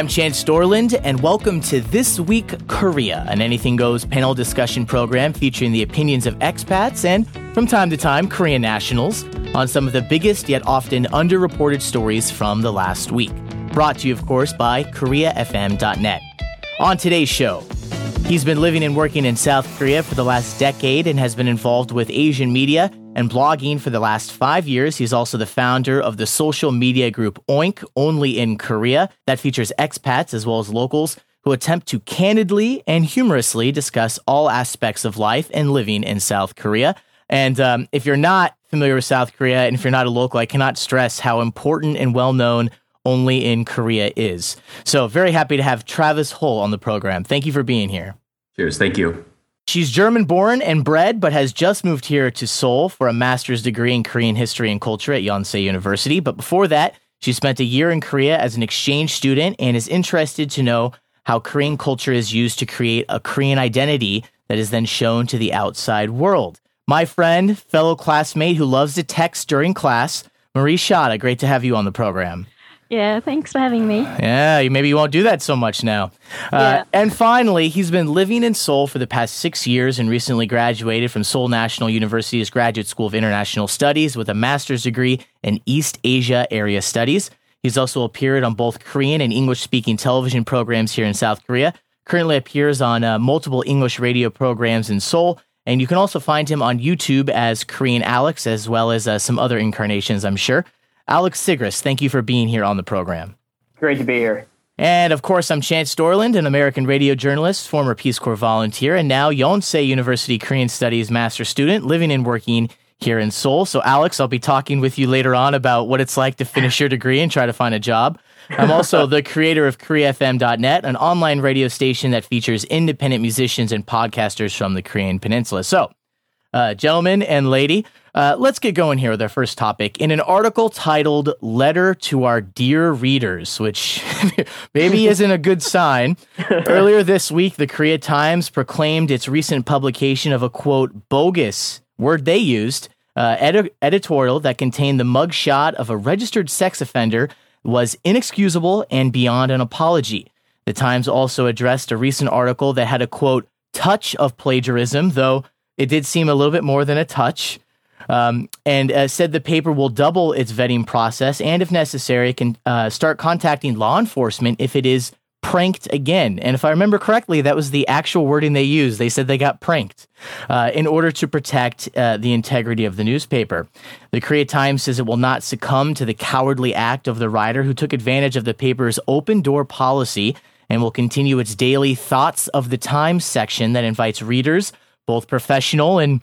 I'm Chance Dorland, and welcome to This Week Korea, an anything goes panel discussion program featuring the opinions of expats and, from time to time, Korean nationals on some of the biggest yet often underreported stories from the last week. Brought to you, of course, by KoreaFM.net. On today's show, he's been living and working in South Korea for the last decade and has been involved with Asian media and blogging for the last five years. He's also the founder of the social media group Oink, only in Korea, that features expats as well as locals who attempt to candidly and humorously discuss all aspects of life and living in South Korea. And um, if you're not familiar with South Korea and if you're not a local, I cannot stress how important and well known only in Korea is. So, very happy to have Travis Hull on the program. Thank you for being here. Cheers. Thank you. She's German born and bred, but has just moved here to Seoul for a master's degree in Korean history and culture at Yonsei University. But before that, she spent a year in Korea as an exchange student and is interested to know how Korean culture is used to create a Korean identity that is then shown to the outside world. My friend, fellow classmate who loves to text during class, Marie Shada, great to have you on the program. Yeah, thanks for having me. Yeah, maybe you won't do that so much now. Uh, Yeah. And finally, he's been living in Seoul for the past six years and recently graduated from Seoul National University's Graduate School of International Studies with a master's degree in East Asia Area Studies. He's also appeared on both Korean and English speaking television programs here in South Korea. Currently appears on uh, multiple English radio programs in Seoul. And you can also find him on YouTube as Korean Alex, as well as uh, some other incarnations, I'm sure. Alex Sigris, thank you for being here on the program. Great to be here. And of course, I'm Chance Dorland, an American radio journalist, former Peace Corps volunteer, and now Yonsei University Korean Studies master student living and working here in Seoul. So, Alex, I'll be talking with you later on about what it's like to finish your degree and try to find a job. I'm also the creator of KoreaFM.net, an online radio station that features independent musicians and podcasters from the Korean Peninsula. So, uh, gentlemen and lady, uh, let's get going here with our first topic. In an article titled Letter to Our Dear Readers, which maybe isn't a good sign, earlier this week, the Korea Times proclaimed its recent publication of a quote, bogus word they used, uh, edi- editorial that contained the mugshot of a registered sex offender was inexcusable and beyond an apology. The Times also addressed a recent article that had a quote, touch of plagiarism, though it did seem a little bit more than a touch. Um, and uh, said the paper will double its vetting process and, if necessary, can uh, start contacting law enforcement if it is pranked again. And if I remember correctly, that was the actual wording they used. They said they got pranked uh, in order to protect uh, the integrity of the newspaper. The Korea Times says it will not succumb to the cowardly act of the writer who took advantage of the paper's open door policy and will continue its daily Thoughts of the Times section that invites readers, both professional and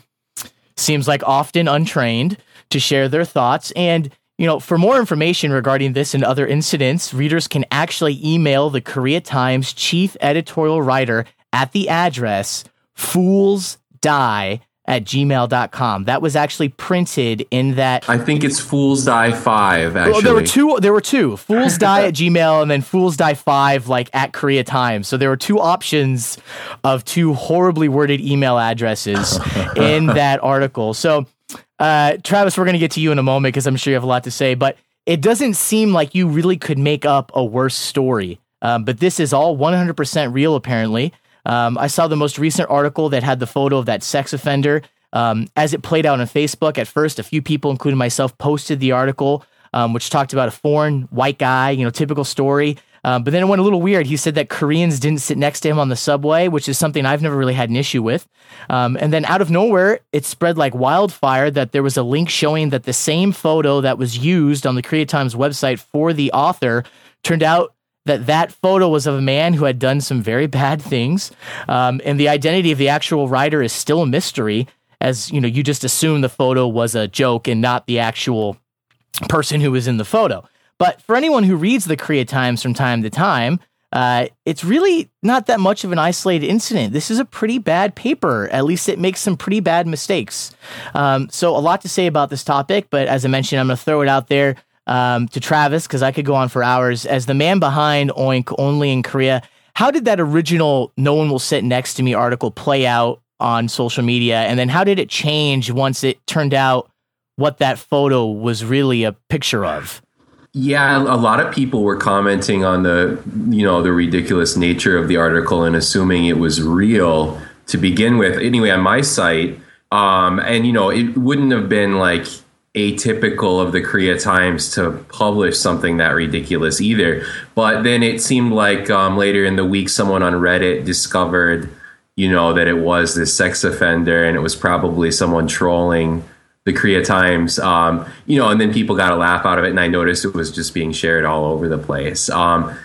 seems like often untrained, to share their thoughts. And, you know, for more information regarding this and other incidents, readers can actually email the Korea Times chief editorial writer at the address foolsdie at gmail.com. That was actually printed in that I think it's Fool's Die 5, actually. well, there were two. There were two. Fools die at Gmail, and then Fools die five, like at Korea Times. So there were two options of two horribly worded email addresses in that article. So, uh, Travis, we're going to get to you in a moment because I'm sure you have a lot to say. But it doesn't seem like you really could make up a worse story. Um, but this is all 100% real, apparently. Um, I saw the most recent article that had the photo of that sex offender. Um, as it played out on Facebook, at first, a few people, including myself, posted the article, um, which talked about a foreign white guy, you know, typical story. Um, but then it went a little weird. He said that Koreans didn't sit next to him on the subway, which is something I've never really had an issue with. Um, and then out of nowhere, it spread like wildfire that there was a link showing that the same photo that was used on the Korea Times website for the author turned out that that photo was of a man who had done some very bad things, um, and the identity of the actual writer is still a mystery. As you know, you just assume the photo was a joke and not the actual person who was in the photo. But for anyone who reads the Korea Times from time to time, uh, it's really not that much of an isolated incident. This is a pretty bad paper. At least it makes some pretty bad mistakes. Um, so, a lot to say about this topic, but as I mentioned, I'm going to throw it out there um, to Travis because I could go on for hours. As the man behind Oink Only in Korea, how did that original No One Will Sit Next to Me article play out on social media? And then how did it change once it turned out what that photo was really a picture of. Yeah, a lot of people were commenting on the, you know, the ridiculous nature of the article and assuming it was real to begin with. Anyway, on my site, um, and you know, it wouldn't have been like atypical of the Korea Times to publish something that ridiculous either. But then it seemed like um, later in the week, someone on Reddit discovered, you know, that it was this sex offender, and it was probably someone trolling the Korea Times, um, you know, and then people got a laugh out of it, and I noticed it was just being shared all over the place. Um,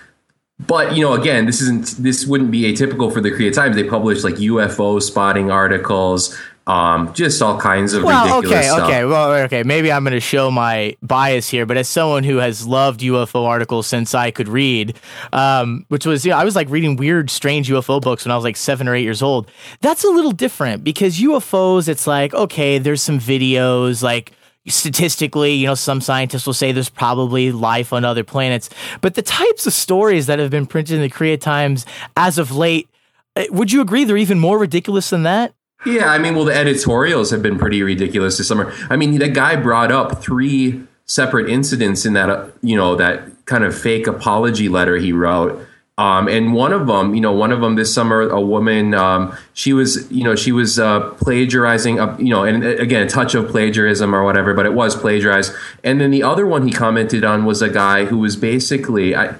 but you know, again, this isn't this wouldn't be atypical for the Korea Times. They publish like UFO spotting articles, um, just all kinds of well, ridiculous okay, stuff. okay, well, okay. Maybe I'm going to show my bias here, but as someone who has loved UFO articles since I could read, um, which was, you know, I was like reading weird, strange UFO books when I was like seven or eight years old. That's a little different because UFOs, it's like, okay, there's some videos, like statistically, you know, some scientists will say there's probably life on other planets, but the types of stories that have been printed in the Korea Times as of late, eh, would you agree they're even more ridiculous than that? Yeah, I mean, well, the editorials have been pretty ridiculous this summer. I mean, that guy brought up three separate incidents in that, uh, you know, that kind of fake apology letter he wrote. Um, and one of them, you know, one of them this summer, a woman, um, she was, you know, she was uh, plagiarizing, you know, and uh, again, a touch of plagiarism or whatever, but it was plagiarized. And then the other one he commented on was a guy who was basically, I,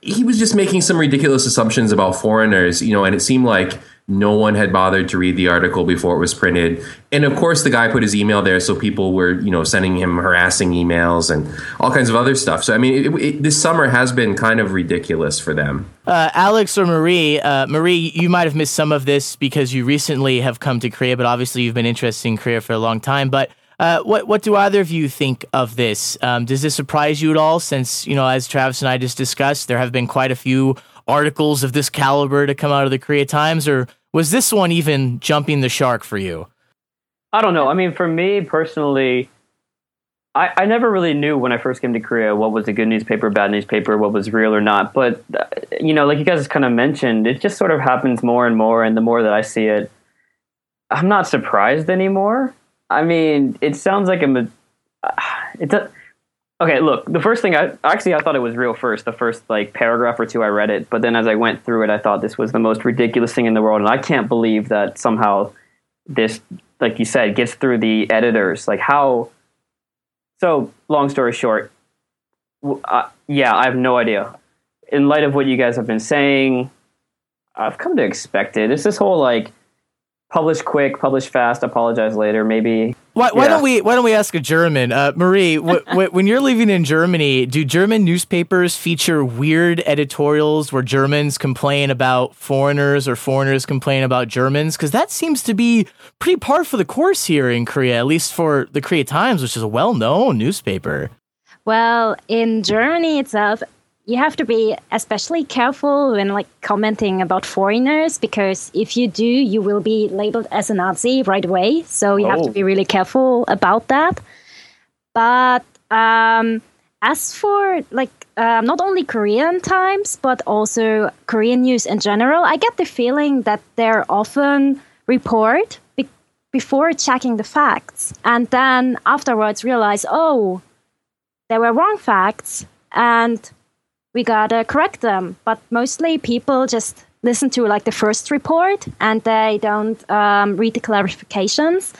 he was just making some ridiculous assumptions about foreigners, you know, and it seemed like no one had bothered to read the article before it was printed. And of course, the guy put his email there, so people were, you know, sending him harassing emails and all kinds of other stuff. So, I mean, it, it, this summer has been kind of ridiculous for them. Uh, Alex or Marie, uh, Marie, you might have missed some of this because you recently have come to Korea, but obviously you've been interested in Korea for a long time. But uh, what what do either of you think of this? Um, does this surprise you at all? Since you know, as Travis and I just discussed, there have been quite a few articles of this caliber to come out of the Korea Times, or was this one even jumping the shark for you? I don't know. I mean, for me personally, I, I never really knew when I first came to Korea what was a good newspaper, bad newspaper, what was real or not. But, uh, you know, like you guys kind of mentioned, it just sort of happens more and more. And the more that I see it, I'm not surprised anymore. I mean, it sounds like a. It does, okay, look. The first thing I actually I thought it was real first. The first like paragraph or two I read it, but then as I went through it, I thought this was the most ridiculous thing in the world, and I can't believe that somehow this, like you said, gets through the editors. Like how? So long story short, uh, yeah, I have no idea. In light of what you guys have been saying, I've come to expect it. It's this whole like publish quick, publish fast, apologize later. Maybe. Why, why Yeah. don't we Why don't we ask a German, uh, Marie? W- w- when you're living in Germany, do German newspapers feature weird editorials where Germans complain about foreigners or foreigners complain about Germans? Because that seems to be pretty par for the course here in Korea, at least for the Korea Times, which is a well-known newspaper. Well, in Germany itself, you have to be especially careful when like commenting about foreigners because if you do, you will be labeled as a Nazi right away. So you have Oh. to be really careful about that. But um, as for like uh, not only Korean Times but also Korean news in general, I get the feeling that they're often report be- before checking the facts and then afterwards realize, oh, there were wrong facts and we gotta correct them. But mostly people just listen to like the first report and they don't um, read the clarifications.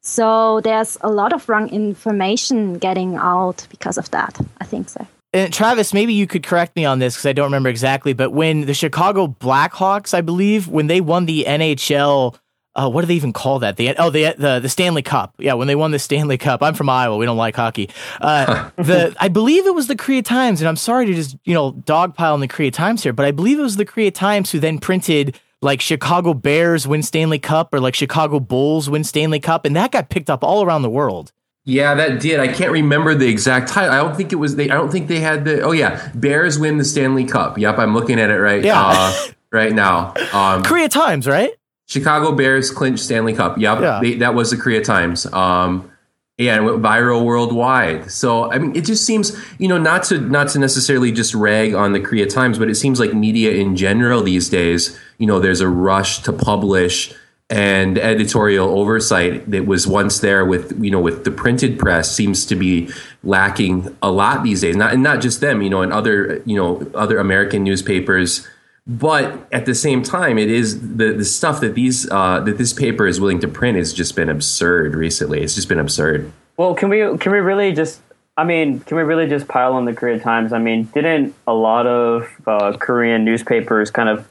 So there's a lot of wrong information getting out because of that. I think so. And Travis, maybe you could correct me on this because I don't remember exactly. But when the Chicago Blackhawks, I believe, when they won the NHL, uh, what do they even call that? The oh, the, the the Stanley Cup. Yeah, when they won the Stanley Cup. I'm from Iowa. We don't like hockey. Uh, the I believe it was the Korea Times, and I'm sorry to just you know dogpile on the Korea Times here, but I believe it was the Korea Times who then printed like Chicago Bears win Stanley Cup or like Chicago Bulls win Stanley Cup, and that got picked up all around the world. Yeah, that did. I can't remember the exact title. I don't think it was. They. I don't think they had the. Oh yeah, Bears win the Stanley Cup. Yep, I'm looking at it right. Yeah. Uh, right now. Um, Korea Times, right? Chicago Bears clinch Stanley Cup. Yep, Yeah. they, that was the Korea Times. Um, yeah, and it went viral worldwide. So I mean, it just seems you know not to not to necessarily just rag on the Korea Times, but it seems like media in general these days, you know, there's a rush to publish and editorial oversight that was once there with you know with the printed press seems to be lacking a lot these days. Not and not just them, you know, and other you know other American newspapers. But at the same time, it is the, the stuff that these uh, that this paper is willing to print has just been absurd recently. It's just been absurd. Well, can we can we really just? I mean, can we really just pile on the Korea Times? I mean, didn't a lot of uh, Korean newspapers kind of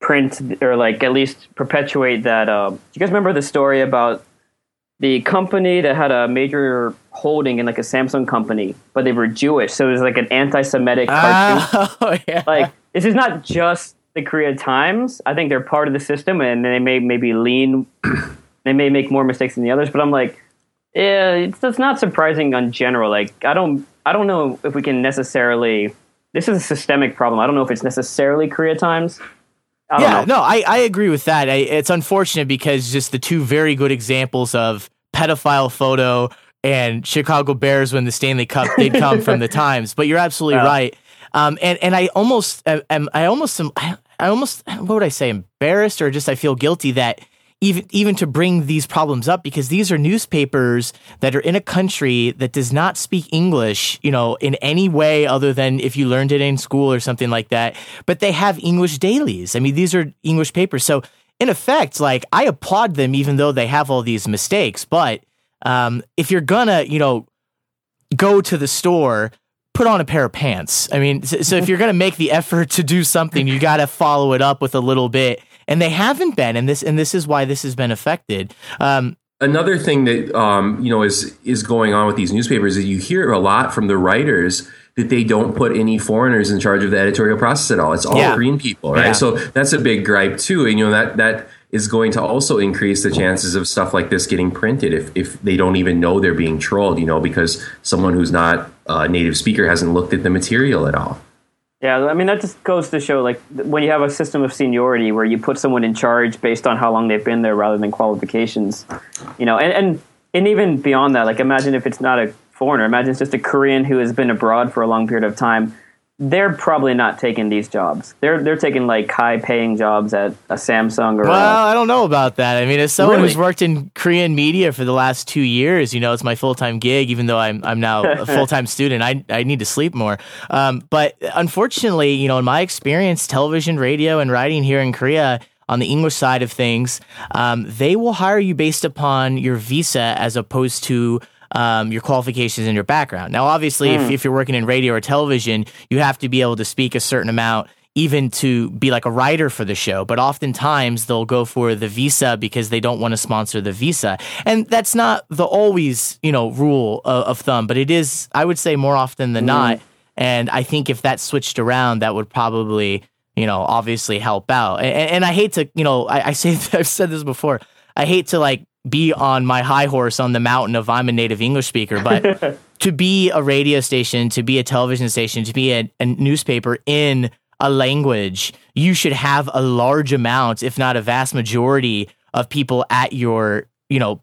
print or like at least perpetuate that? Uh, do you guys remember the story about the company that had a major holding in like a Samsung company, but they were Jewish, so it was like an anti-Semitic cartoon. Oh, yeah. Like this is not just the Korea Times. I think they're part of the system, and they may maybe lean. they may make more mistakes than the others, but I'm like, yeah, it's, it's not surprising on general. Like I don't I don't know if we can necessarily. This is a systemic problem. I don't know if it's necessarily Korea Times. Yeah, know. no, I, I agree with that. I, it's unfortunate because just the two very good examples of pedophile photo and Chicago Bears win the Stanley Cup did come from the Times. But you're absolutely Yeah. right. Um, and and I almost am I almost I almost what would I say embarrassed or just I feel guilty that even even to bring these problems up because these are newspapers that are in a country that does not speak English, you know, in any way other than if you learned it in school or something like that. But they have English dailies. I mean, these are English papers. So in effect, like I applaud them even though they have all these mistakes. But um, if you're gonna, you know, go to the store, put on a pair of pants. I mean, so, so if you're going to make the effort to do something, you got to follow it up with a little bit. And they haven't been, and this and this is why this has been affected. Um, Another thing that um, you know is is going on with these newspapers is you hear a lot from the writers that they don't put any foreigners in charge of the editorial process at all. It's all Yeah. Korean people, right? Yeah. So that's a big gripe too, and you know that that is going to also increase the chances of stuff like this getting printed if if they don't even know they're being trolled, you know, because someone who's not a native speaker hasn't looked at the material at all. Yeah, I mean that just goes to show like when you have a system of seniority where you put someone in charge based on how long they've been there rather than qualifications, you know, and and, and even beyond that, like imagine if it's not a foreigner, imagine it's just a Korean who has been abroad for a long period of time. They're probably not taking these jobs. They're they're taking like high paying jobs at a Samsung or well, I don't know about that. I mean, as someone who's worked in Korean media for the last two years, you know, it's my full time gig. Even though I'm I'm now a full time student, I I need to sleep more. Um, but unfortunately, you know, in my experience, television, radio, and writing here in Korea. On the English side of things, um, they will hire you based upon your visa as opposed to um, your qualifications and your background. Now, obviously, if, if you're working in radio or television, you have to be able to speak a certain amount even to be like a writer for the show. But oftentimes they'll go for the visa because they don't want to sponsor the visa. And that's not the always, you know, rule of, of thumb, but it is, I would say, more often than not. And I think if that switched around, that would probably, you know, obviously help out. And, and I hate to, you know, I, I say, I've said this before. I hate to like be on my high horse on the mountain of I'm a native English speaker, but to be a radio station, to be a television station, to be a, a newspaper in a language, you should have a large amount, if not a vast majority, of people at your, you know,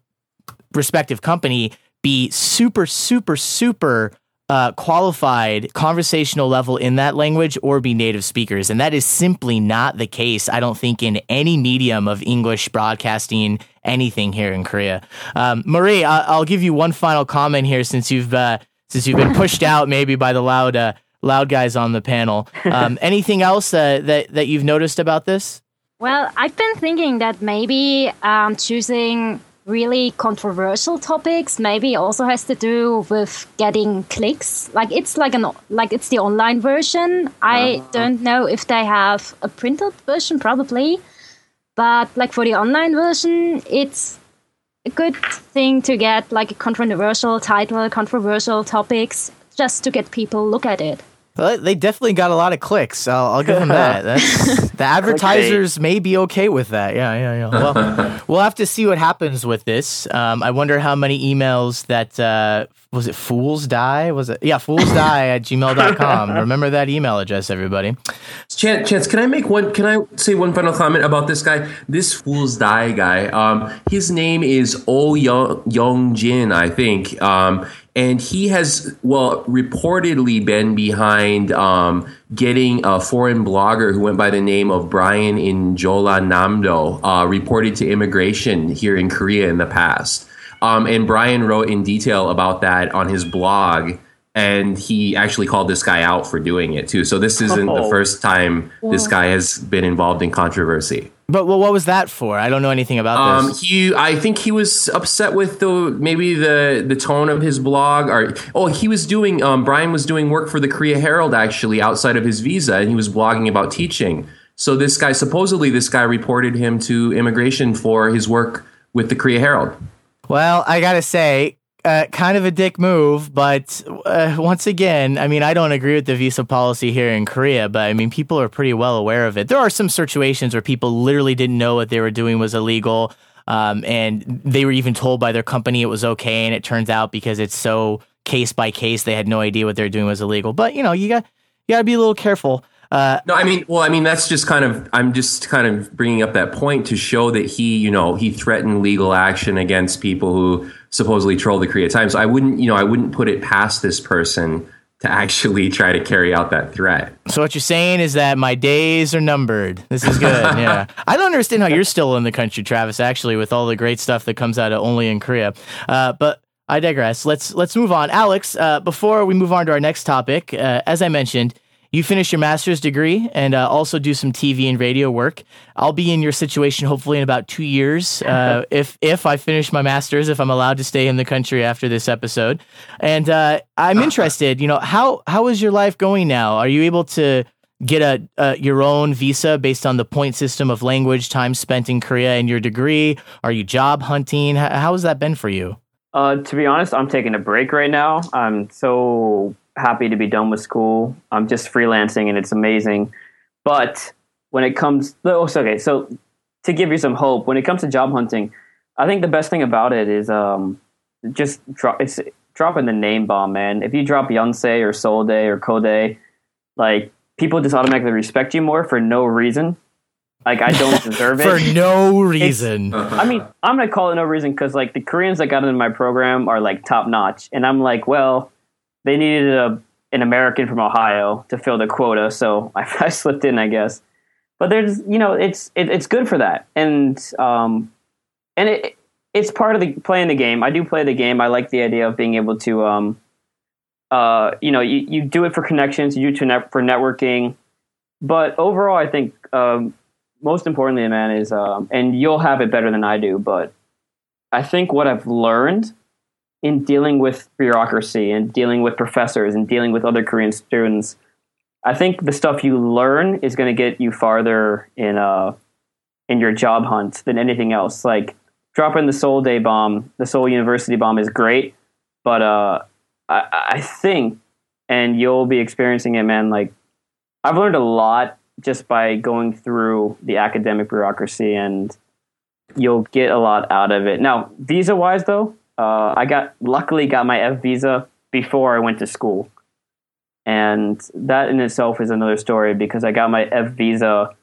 respective company be super, super, super uh, qualified conversational level in that language or be native speakers. And that is simply not the case, I don't think, in any medium of English broadcasting anything here in Korea. Um, Marie, I- I'll give you one final comment here since you've uh, since you've been pushed out maybe by the loud uh, loud guys on the panel. Um, anything else uh, that that you've noticed about this? Well, I've been thinking that maybe um, choosing really controversial topics maybe also has to do with getting clicks. Like it's like an like it's the online version. I uh-huh. don't know if they have a printed version, probably, but like for the online version, it's a good thing to get like a controversial title, controversial topics, just to get people look at it. Well, they definitely got a lot of clicks. I'll, I'll give them that. That's, the advertisers may be okay with that. Yeah, yeah, yeah. Well, we'll have to see what happens with this. Um, I wonder how many emails that uh, was it fools die? Was it yeah, fools die at gmail.com. Remember that email address, everybody. Chance, Chance, can I make one? Can I say one final comment about this guy? This fool's die guy. Um, his name is Oh Young Young Jin, I think. Um, and he has well reportedly been behind um, getting a foreign blogger who went by the name of Brian in Jeollanam-do uh, reported to immigration here in Korea in the past. Um, and Brian wrote in detail about that on his blog, and he actually called this guy out for doing it too. So this isn't the Oh. first time this guy has been involved in controversy. But well, what was that for? I don't know anything about Um, this. he, I think he was upset with the maybe the the tone of his blog, or oh, he was doing. Um, Brian was doing work for the Korea Herald actually outside of his visa, and he was blogging about teaching. So this guy, supposedly, this guy reported him to immigration for his work with the Korea Herald. Well, I gotta say, uh, kind of a dick move, but uh, once again, I mean, I don't agree with the visa policy here in Korea, but I mean, people are pretty well aware of it. There are some situations where people literally didn't know what they were doing was illegal, um, and they were even told by their company it was okay, and it turns out because it's so case by case, they had no idea what they were doing was illegal. But you know, you got you got to be a little careful. Uh, No, I mean, well, I mean, that's just kind of, I'm just kind of bringing up that point to show that he, you know, he threatened legal action against people who supposedly troll the Korea Times. I wouldn't, you know, I wouldn't put it past this person to actually try to carry out that threat. So what you're saying is that my days are numbered. This is good. yeah. I don't understand how you're still in the country, Travis, actually, with all the great stuff that comes out of only in Korea. Uh, but I digress. Let's let's move on. Alex, uh, before we move on to our next topic, uh, as I mentioned, you finish your master's degree and uh, also do some TV and radio work. I'll be in your situation hopefully in about two years, uh, if if I finish my master's, if I'm allowed to stay in the country after this episode. And uh, I'm interested. You know how how is your life going now? Are you able to get a, uh your own visa based on the point system of language, time spent in Korea, and your degree? Are you job hunting? How, how has that been for you? Uh, to be honest, I'm taking a break right now. I'm so happy to be done with school. I'm just freelancing and it's amazing. But when it comes, oh, okay, so to give you some hope, when it comes to job hunting, I think the best thing about it is um, just drop, it's dropping the name bomb, man. If you drop Yonsei or Seouldae or Kodae, like people just automatically respect you more for no reason. Like I don't deserve it. For no reason. I mean, I'm gonna call it no reason because like the Koreans that got into my program are like top notch, and I'm like, well, they needed a an American from Ohio to fill the quota, so I, I slipped in, I guess. But there's, you know, it's it, it's good for that, and um, and it it's part of the playing the game. I do play the game. I like the idea of being able to um, uh, you know, you, you do it for connections, you do it for networking, but overall, I think um, most importantly, man, is um, and you'll have it better than I do, but I think what I've learned in dealing with bureaucracy and dealing with professors and dealing with other Korean students, I think the stuff you learn is going to get you farther in uh in your job hunt than anything else. Like dropping the Seoul Day bomb, the Seoul University bomb is great, but uh, I, I think, and you'll be experiencing it, man. Like I've learned a lot just by going through the academic bureaucracy and you'll get a lot out of it. Now, visa wise though, uh, I got luckily got my F visa before I went to school. And that in itself is another story because I got my F visa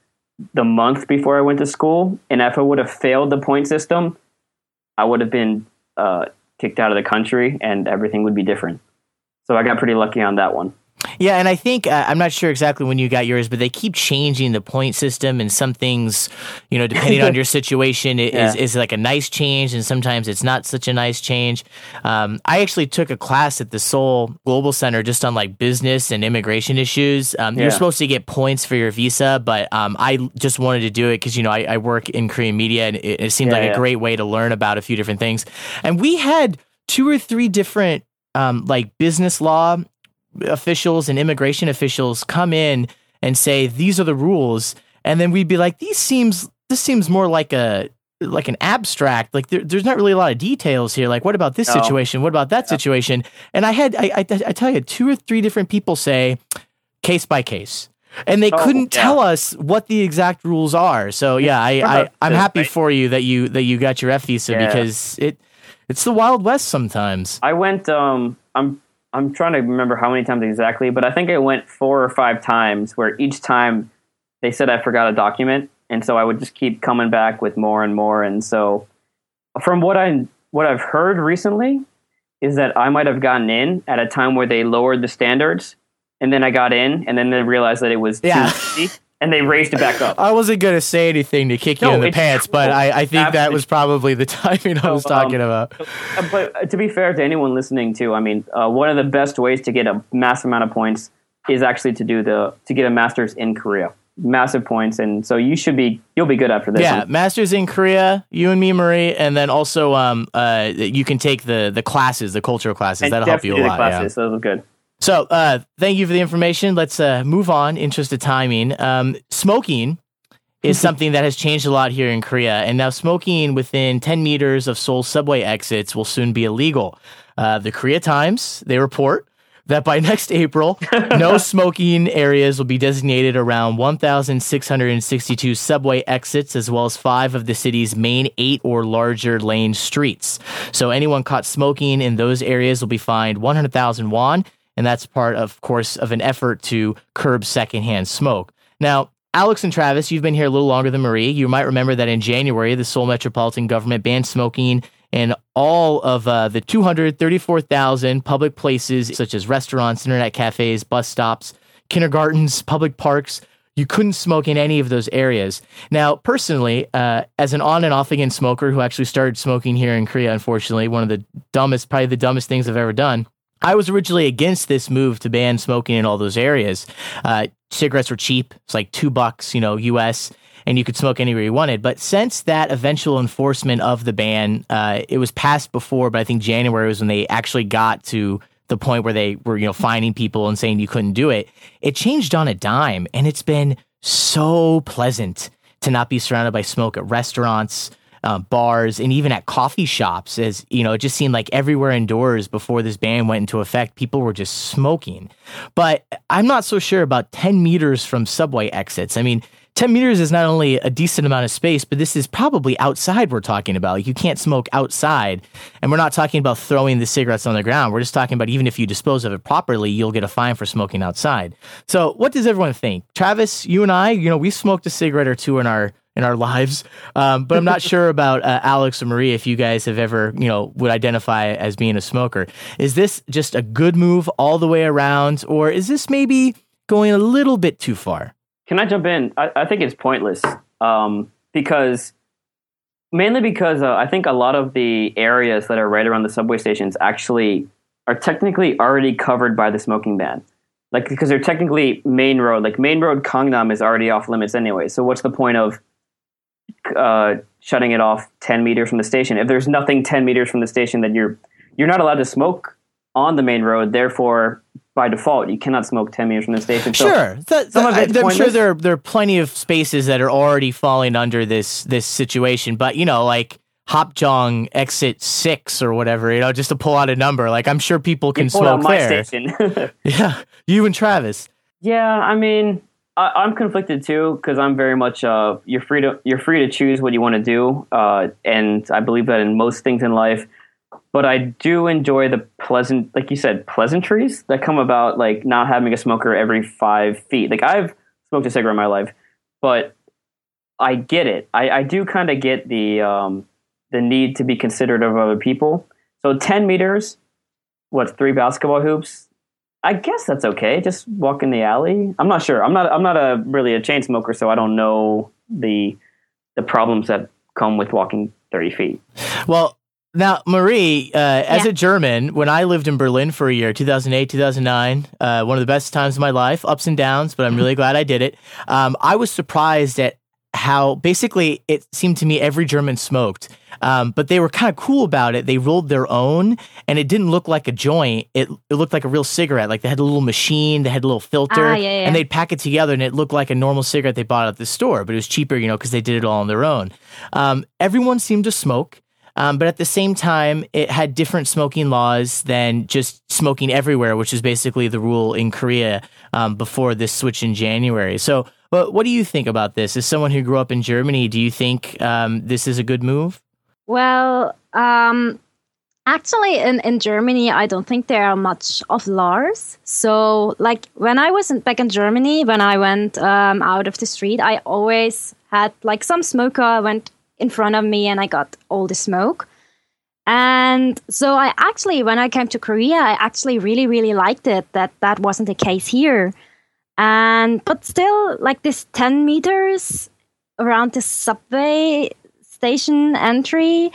the month before I went to school. And if I would have failed the point system, I would have been uh, kicked out of the country and everything would be different. So I got pretty lucky on that one. Yeah, and I think uh, I'm not sure exactly when you got yours, but they keep changing the point system, and some things, you know, depending on your situation, it is Yeah. is like a nice change, and sometimes it's not such a nice change. Um, I actually took a class at the Seoul Global Center just on like business and immigration issues. Um, You're supposed to get points for your visa, but um, I just wanted to do it because you know I, I work in Korean media, and it, it seemed Yeah, like a great way to learn about a few different things. And we had two or three different um, like business law officials and immigration officials come in and say these are the rules and then we'd be like these seems this seems more like a like an abstract like there, there's not really a lot of details here like what about this No. situation what about that situation and i had I, I i tell you two or three different people say case by case and they Oh, couldn't yeah. tell us what the exact rules are so yeah i, I i'm happy for you that you that you got your f visa Yeah. because it it's the Wild West sometimes. I went. Um, I'm I'm trying to remember how many times exactly, but I think I went four or five times. Where each time they said I forgot a document, and so I would just keep coming back with more and more. And so, from what I what I've heard recently, is that I might have gotten in at a time where they lowered the standards, and then I got in, and then they realized that it was Yeah. too easy, and they raised it back up. I wasn't going to say anything to kick you No, in the pants, true. but I, I think that was probably the timing I was So, um, talking about. Uh, but uh, to be fair to anyone listening too, I mean, uh, one of the best ways to get a massive amount of points is actually to do the to get a master's in Korea. Massive points, and so you should be you'll be good after this. Yeah, one. masters in Korea, you and me, Marie, and then also um uh you can take the the classes, the cultural classes. and That'll help you a definitely the. Yeah. classes. Those are good. So, uh, thank you for the information. Let's uh, move on. Interest of timing. Um, smoking is something that has changed a lot here in Korea, and now smoking within 10 meters of Seoul subway exits will soon be illegal. Uh, the Korea Times they report that by next April, no smoking areas will be designated around 1,662 subway exits, as well as five of the city's main eight or larger lane streets. So anyone caught smoking in those areas will be fined 100,000 won, and that's part, of course, of an effort to curb secondhand smoke. Now, Alex and Travis, you've been here a little longer than Marie. You might remember that in January, the Seoul Metropolitan Government banned smoking in all of uh, the 234,000 public places, such as restaurants, internet cafes, bus stops, kindergartens, public parks. You couldn't smoke in any of those areas. Now, personally, uh, as an on and off again smoker who actually started smoking here in Korea, unfortunately, one of the dumbest, probably the dumbest things I've ever done. I was originally against this move to ban smoking in all those areas. Uh, cigarettes were cheap; it's like two bucks, you know, U.S. and you could smoke anywhere you wanted. But since that eventual enforcement of the ban, uh, it was passed before, but I think January was when they actually got to the point where they were, you know, finding people and saying you couldn't do it. It changed on a dime, and it's been so pleasant to not be surrounded by smoke at restaurants, uh, bars, and even at coffee shops. As you know, it just seemed like everywhere indoors before this ban went into effect, people were just smoking. But I'm not so sure about 10 meters from subway exits. I mean, 10 meters is not only a decent amount of space, but this is probably outside we're talking about. Like you can't smoke outside. And we're not talking about throwing the cigarettes on the ground. We're just talking about even if you dispose of it properly, you'll get a fine for smoking outside. So what does everyone think? Travis, you and I, you know, we smoked a cigarette or two in our in our lives. Um, but I'm not sure about uh, Alex or Marie if you guys have ever, you know, would identify as being a smoker. Is this just a good move all the way around, or is this maybe going a little bit too far? Can I jump in? I, I think it's pointless um, because mainly because uh, I think a lot of the areas that are right around the subway stations actually are technically already covered by the smoking ban. Like because they're technically main road. Like main road Gangnam is already off limits anyway. So what's the point of uh, shutting it off ten meters from the station if there's nothing ten meters from the station then you're you're not allowed to smoke on the main road. Therefore, by default, you cannot smoke ten meters from the station. So sure, That- some of that- it's I'm sure there there are plenty of spaces that are already falling under this this situation, but you know, like Hapjeong exit six or whatever, you know, just to pull out a number. Like I'm sure people can you smoke there. station. Yeah, you and Travis. Yeah, I mean, I, I'm conflicted too because I'm very much uh, you're free to you're free to choose what you want to do, uh, and I believe that in most things in life. But I do enjoy the pleasant, like you said, pleasantries that come about, like not having a smoker every five feet. Like I've smoked a cigarette in my life, but I get it. I, I do kind of get the um, the need to be considerate of other people. So ten meters, what's three basketball hoops? I guess that's okay. Just walk in the alley. I'm not sure. I'm not. I'm not a really a chain smoker, so I don't know the the problems that come with walking 30 feet. Well, now, Marie, uh, as a German, when I lived in Berlin for a year, 2008, 2009, uh, one of the best times of my life, ups and downs, but I'm really glad I did it. Um, I was surprised at how basically it seemed to me every German smoked, um, but they were kind of cool about it. They rolled their own, and it didn't look like a joint. It, it looked like a real cigarette. Like they had a little machine, they had a little filter, Ah, yeah, yeah. and they'd pack it together, and it looked like a normal cigarette they bought at the store, but it was cheaper, you know, because they did it all on their own. Um, everyone seemed to smoke. Um, but at the same time, it had different smoking laws than just smoking everywhere, which is basically the rule in Korea um, before this switch in January. So, but what do you think about this? As someone who grew up in Germany, do you think um, this is a good move? Well, um, Actually, in, in Germany, I don't think there are much of laws. So, like when I was in, back in Germany, when I went um, out of the street, I always had like some smoker went in front of me and I got all the smoke. And so I actually, when I came to Korea, I actually really, really liked it that that wasn't the case here. And but still, like this 10 meters around the subway station entry,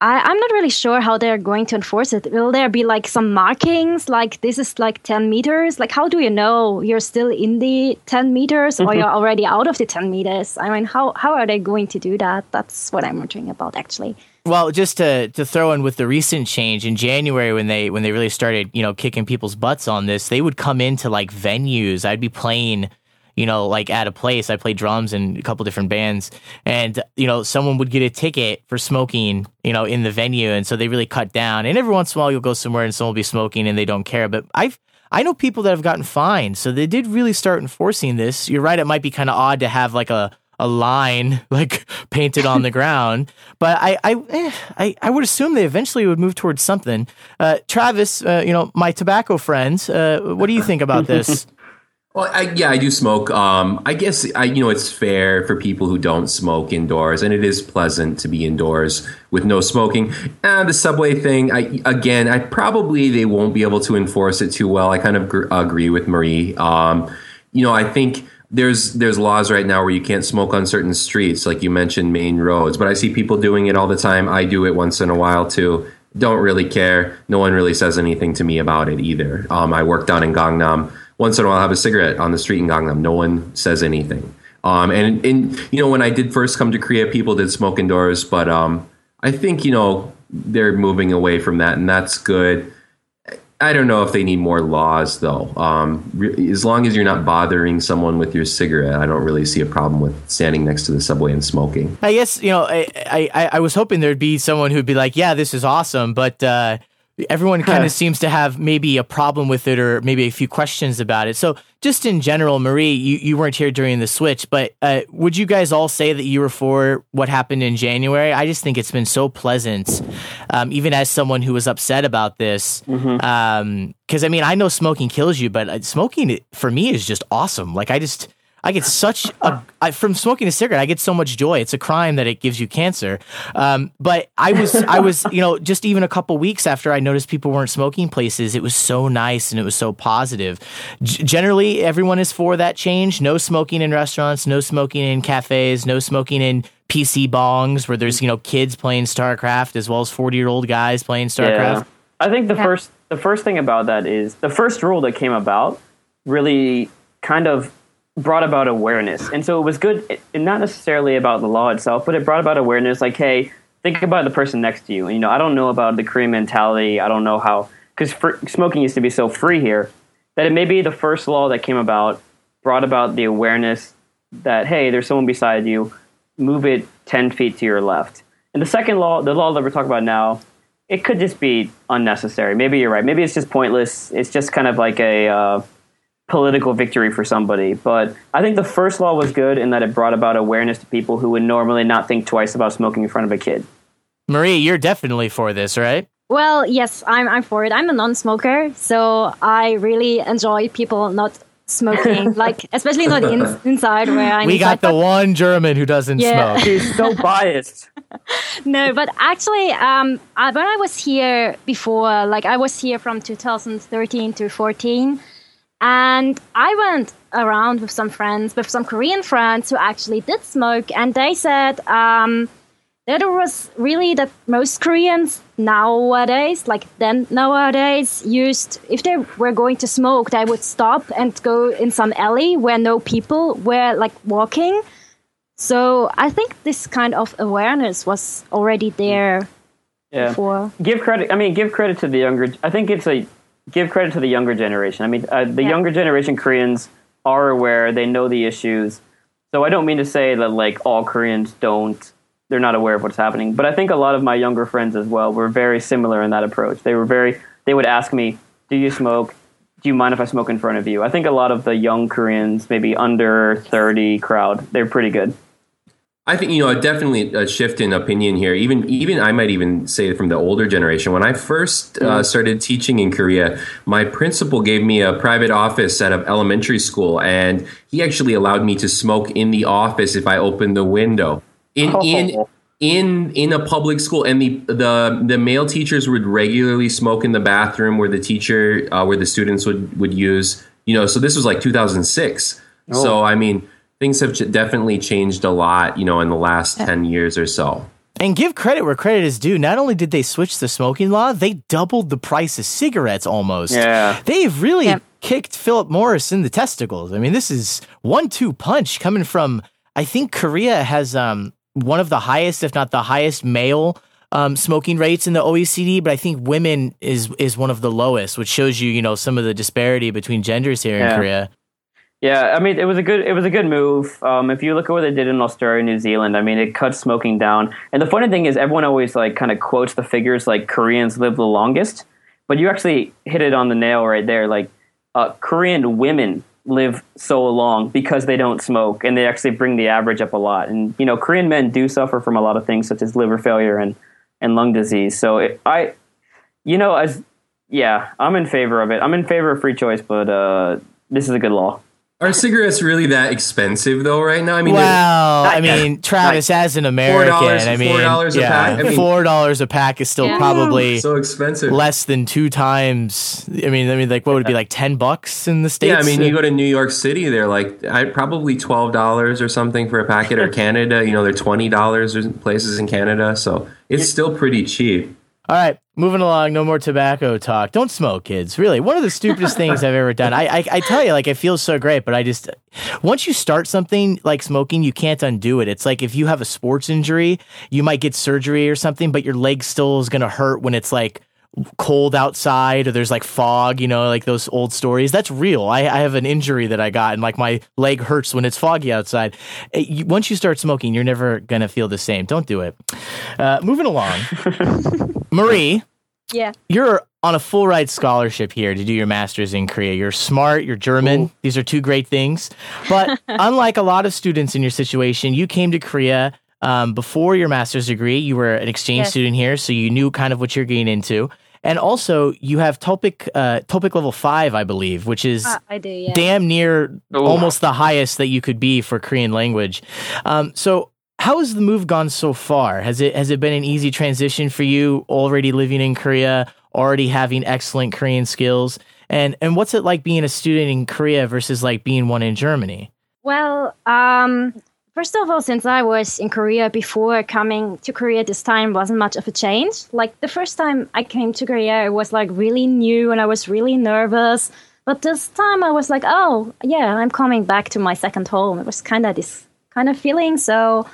I, am not really sure how they're going to enforce it. Will there be like some markings, like this is like 10 meters? Like, how do you know you're still in the 10 meters or mm-hmm. you're already out of the 10 meters? I mean, how, how are they going to do that? That's what I'm wondering about, actually. Well, just to, to throw in with the recent change in January when they when they really started, you know, kicking people's butts on this, they would come into like venues. I'd be playing you know, like at a place. I played drums in a couple different bands, and you know, someone would get a ticket for smoking, you know, in the venue, and so they really cut down. And every once in a while, you'll go somewhere and someone will be smoking and they don't care. But I've I know people that have gotten fined, so they did really start enforcing this. You're right; it might be kind of odd to have like a a line like painted on the ground. But I I, eh, I, I would assume they eventually would move towards something. Uh, Travis, uh, you know my tobacco friends, uh, what do you think about this? Well, I, yeah, I do smoke. Um, I guess I, you know it's fair for people who don't smoke indoors, and it is pleasant to be indoors with no smoking. And the subway thing, I again, I probably they won't be able to enforce it too well. I kind of gr- agree with Marie. Um, you know, I think there's there's laws right now where you can't smoke on certain streets, like you mentioned, main roads. But I see people doing it all the time. I do it once in a while too. Don't really care. No one really says anything to me about it either. Um, I work down in Gangnam once in a while I'll have a cigarette on the street in Gangnam. No one says anything. Um, and, and, you know, when I did first come to Korea, people did smoke indoors, but um, I think, you know, they're moving away from that, and that's good. I don't know if they need more laws, though. Um, re- as long as you're not bothering someone with your cigarette, I don't really see a problem with standing next to the subway and smoking. I guess you know, I I, I was hoping there'd be someone who'd be like, "Yeah, this is awesome," but uh, everyone kind of seems to have maybe a problem with it or maybe a few questions about it. So, just in general, Marie, you, you weren't here during the switch, but uh, would you guys all say that you were for what happened in January? I just think it's been so pleasant, um, even as someone who was upset about this. Because, mm-hmm. um, I mean, I know smoking kills you, but uh, smoking for me is just awesome. Like, I just I get such a I, from smoking a cigarette. I get so much joy. It's a crime that it gives you cancer. Um, but I was I was you know just even a couple weeks after I noticed people weren't smoking places, it was so nice and it was so positive. G- generally, everyone is for that change. No smoking in restaurants. No smoking in cafes. No smoking in PC bangs where there's you know kids playing StarCraft as well as forty year old guys playing StarCraft. Yeah. I think the yeah. first the first thing about that is the first rule that came about really kind of brought about awareness. And so it was good, and not necessarily about the law itself, but it brought about awareness like, hey, think about the person next to you. And, you know, I don't know about the Korean mentality. I don't know how, because smoking used to be so free here, that it may be the first law that came about brought about the awareness that, hey, there's someone beside you, move it 10 feet to your left. And the second law, the law that we're talking about now, it could just be unnecessary. Maybe you're right. Maybe it's just pointless. It's just kind of like a, uh, political victory for somebody. But I think the first law was good in that it brought about awareness to people who would normally not think twice about smoking in front of a kid. Marie, you're definitely for this, right? Well, yes, I'm, I'm for it. I'm a non smoker, so I really enjoy people not smoking, like especially not in, inside where I'm. We inside, got the one German who doesn't yeah. smoke. He's so biased. no, but actually, um, I, when I was here before, like I was here from 2013 to 14, and I went around with some friends, with some Korean friends who actually did smoke, and they said um, that it was really that most Koreans nowadays, like then nowadays, used if they were going to smoke, they would stop and go in some alley where no people were like walking. So I think this kind of awareness was already there. Yeah. Before. Give credit. I mean, give credit to the younger. I think it's a give credit to the younger generation. I mean, uh, the yeah. younger generation Koreans are aware; they know the issues. So I don't mean to say that like all Koreans don't they're not aware of what's happening, but I think a lot of my younger friends as well were very similar in that approach. They were very they would ask me, "Do you smoke? Do you mind if I smoke in front of you?" I think a lot of the young Koreans, maybe under 30 crowd, they're pretty good. I think you know definitely a shift in opinion here. Even even I might even say from the older generation. When I first uh, Mm-hmm. started teaching in Korea, my principal gave me a private office at an elementary school, and he actually allowed me to smoke in the office if I opened the window. In in Oh. in in a public school, and the the the male teachers would regularly smoke in the bathroom where the teacher uh, where the students would would use. You know, so this was like 2006. So I mean, things have ch- definitely changed a lot. You know, in the last 10 years or so. And give credit where credit is due. Not only did they switch the smoking law, they doubled the price of cigarettes almost. Yeah. They've really Yeah. kicked Philip Morris in the testicles. I mean, this is one two punch coming from I think Korea has um one of the highest, if not the highest, male um, smoking rates in the OECD, but I think women is is one of the lowest, which shows you, you know, some of the disparity between genders here in Korea. Yeah, I mean, it was a good it was a good move. Um, if you look at what they did in Australia, New Zealand, I mean, it cut smoking down. And the funny thing is, everyone always like kind of quotes the figures like Koreans live the longest, but you actually hit it on the nail right there. Like uh, Korean women live so long because they don't smoke, and they actually bring the average up a lot. And you know, Korean men do suffer from a lot of things such as liver failure and and lung disease. So it, I, you know, as yeah, I'm in favor of it. I'm in favor of free choice, but uh, this is a good law. Are cigarettes really that expensive though? Right now, I mean, they're- Well, I Not yet. mean, Travis, as an American, I mean, $4 a pack? I mean- four dollars a pack is still Yeah. probably so expensive. less than two times. I mean, I mean, like, what would it be like ten bucks in the states? Yeah, I mean, you uh, go to New York City, they're like I, probably twelve dollars or something for a packet. Or Canada, you know, they're twenty dollars or places in Canada, so it's still pretty cheap. All right, moving along. No more tobacco talk. Don't smoke, kids. Really, one of the stupidest things I've ever done. I, I, I tell you, like, it feels so great, but I just once you start something like smoking, you can't undo it. It's like if you have a sports injury, you might get surgery or something, but your leg still is gonna hurt when it's like cold outside or there's like fog, you know, like those old stories. That's real. I, I have an injury that I got and like my leg hurts when it's foggy outside. It- you- once you start smoking, you're never going to feel the same. Don't do it. Uh, moving along. Marie, Yeah. you're on a full ride scholarship here to do your master's in Korea. You're smart, you're German. These are two great things. But unlike a lot of students in your situation, you came to Korea um, before your master's degree. You were an exchange Yes. student here, so you knew kind of what you're getting into. And also, you have TOPIK, uh, TOPIK level five, I believe, which is Uh, I do, yeah. damn near Ooh. almost the highest that you could be for Korean language. Um, so how has the move gone so far? Has it has it been an easy transition for you already living in Korea, already having excellent Korean skills? And and what's it like being a student in Korea versus like being one in Germany? Well, um, first of all, since I was in Korea before coming to Korea this time wasn't much of a change. Like the first time I came to Korea, it was like really new and I was really nervous. But this time I was like, oh, yeah, I'm coming back to my second home. It was kind of this kind of feeling. So,